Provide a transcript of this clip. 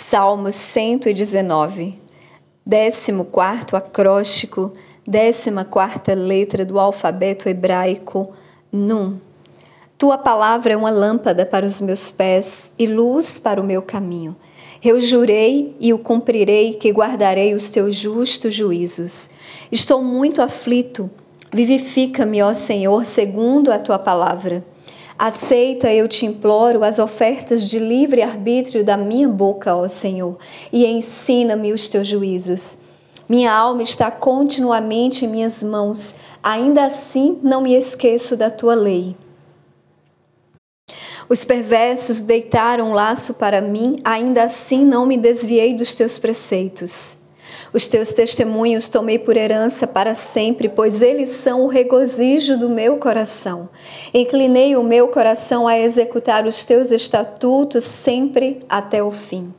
Salmo 119, 14 acróstico, 14 letra do alfabeto hebraico, Num. Tua palavra é uma lâmpada para os meus pés e luz para o meu caminho. Eu jurei e o cumprirei que guardarei os teus justos juízos. Estou muito aflito. Vivifica-me, ó Senhor, segundo a tua palavra. Aceita, eu te imploro, as ofertas de livre arbítrio da minha boca, ó Senhor, e ensina-me os teus juízos. Minha alma está continuamente em minhas mãos, ainda assim não me esqueço da tua lei. Os perversos deitaram um laço para mim, ainda assim não me desviei dos teus preceitos. Os teus testemunhos tomei por herança para sempre, pois eles são o regozijo do meu coração. Inclinei o meu coração a executar os teus estatutos sempre até o fim.